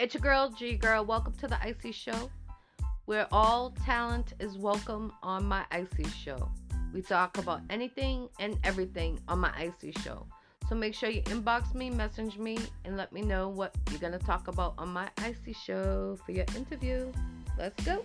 It's your girl, G Girl. Welcome to the Icy Show, where all talent is welcome on my Icy Show. We talk about anything and everything on my Icy Show. So make sure you inbox me, message me, and let me know what you're going to talk about on my Icy Show for your interview. Let's go.